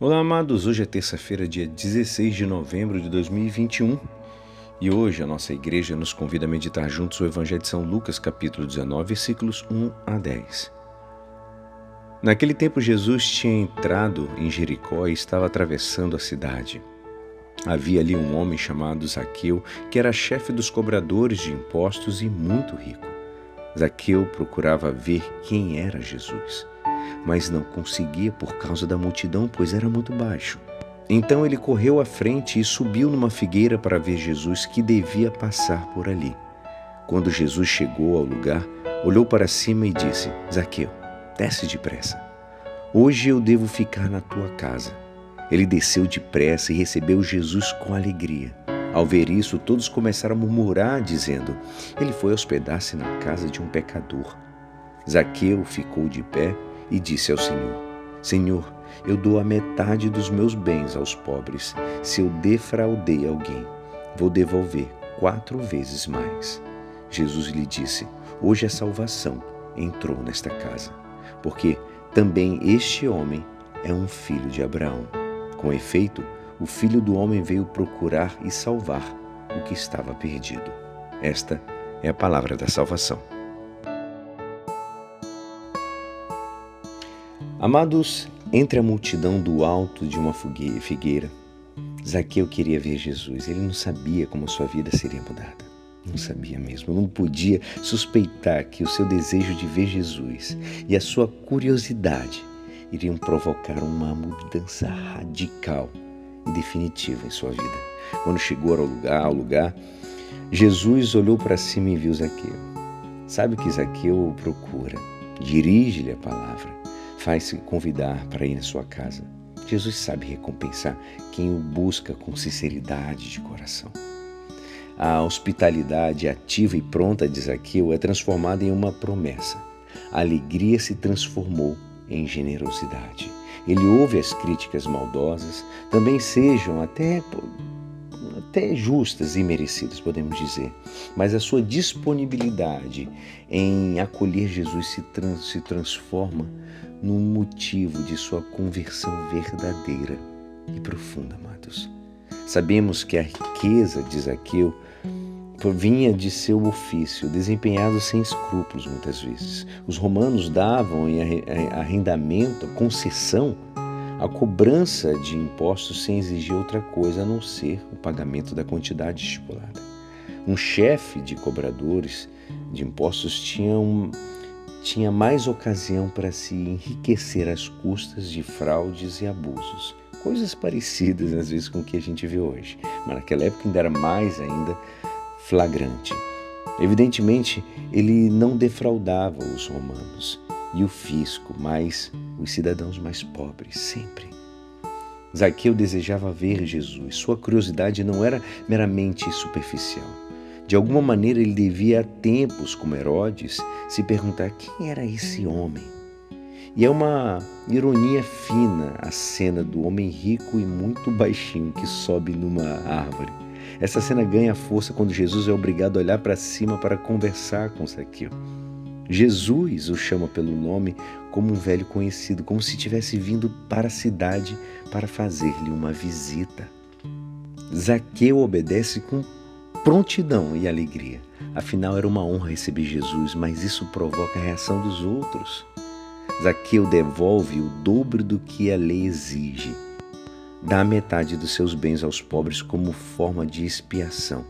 Olá, amados. Hoje é terça-feira, dia 16 de novembro de 2021. E hoje a nossa igreja nos convida a meditar juntos o Evangelho de São Lucas, capítulo 19, versículos 1 a 10. Naquele tempo, Jesus tinha entrado em Jericó e estava atravessando a cidade. Havia ali um homem chamado Zaqueu, que era chefe dos cobradores de impostos e muito rico. Zaqueu procurava ver quem era Jesus mas não conseguia por causa da multidão, pois era muito baixo. Então ele correu à frente e subiu numa figueira para ver Jesus que devia passar por ali. Quando Jesus chegou ao lugar, olhou para cima e disse: Zaqueu, desce depressa. Hoje eu devo ficar na tua casa. Ele desceu depressa e recebeu Jesus com alegria. Ao ver isso, todos começaram a murmurar, dizendo: Ele foi hospedar-se na casa de um pecador. Zaqueu ficou de pé e disse ao Senhor: Senhor, eu dou a metade dos meus bens aos pobres. Se eu defraudei alguém, vou devolver quatro vezes mais. Jesus lhe disse: Hoje a salvação entrou nesta casa, porque também este homem é um filho de Abraão. Com efeito, o filho do homem veio procurar e salvar o que estava perdido. Esta é a palavra da salvação. Amados, entre a multidão do alto de uma figueira, Zaqueu queria ver Jesus. Ele não sabia como sua vida seria mudada. Não sabia mesmo. Não podia suspeitar que o seu desejo de ver Jesus e a sua curiosidade iriam provocar uma mudança radical e definitiva em sua vida. Quando chegou ao lugar, ao lugar, Jesus olhou para cima e viu Zaqueu. Sabe o que Zaqueu procura? Dirige-lhe a palavra faz-se convidar para ir à sua casa. Jesus sabe recompensar quem o busca com sinceridade de coração. A hospitalidade ativa e pronta de Zaqueu é transformada em uma promessa. A alegria se transformou em generosidade. Ele ouve as críticas maldosas, também sejam até até justas e merecidas, podemos dizer, mas a sua disponibilidade em acolher Jesus se, trans, se transforma num motivo de sua conversão verdadeira e profunda, amados. Sabemos que a riqueza de Zaqueu vinha de seu ofício, desempenhado sem escrúpulos muitas vezes. Os romanos davam em arrendamento, concessão, a cobrança de impostos sem exigir outra coisa a não ser o pagamento da quantidade estipulada. Um chefe de cobradores de impostos tinha, um, tinha mais ocasião para se enriquecer às custas de fraudes e abusos. Coisas parecidas às vezes com o que a gente vê hoje, mas naquela época ainda era mais ainda flagrante. Evidentemente, ele não defraudava os romanos e o fisco, mas os cidadãos mais pobres, sempre. Zaqueu desejava ver Jesus. Sua curiosidade não era meramente superficial. De alguma maneira ele devia a tempos como Herodes se perguntar quem era esse homem. E é uma ironia fina a cena do homem rico e muito baixinho que sobe numa árvore. Essa cena ganha força quando Jesus é obrigado a olhar para cima para conversar com Zaqueu. Jesus o chama pelo nome como um velho conhecido, como se tivesse vindo para a cidade para fazer-lhe uma visita. Zaqueu obedece com prontidão e alegria. Afinal, era uma honra receber Jesus, mas isso provoca a reação dos outros. Zaqueu devolve o dobro do que a lei exige. Dá metade dos seus bens aos pobres como forma de expiação.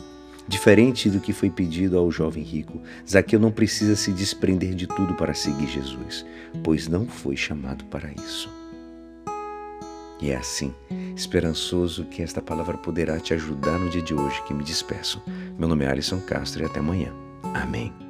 Diferente do que foi pedido ao jovem rico, Zaqueu não precisa se desprender de tudo para seguir Jesus, pois não foi chamado para isso. E é assim, esperançoso que esta palavra poderá te ajudar no dia de hoje que me despeço. Meu nome é Alisson Castro e até amanhã. Amém.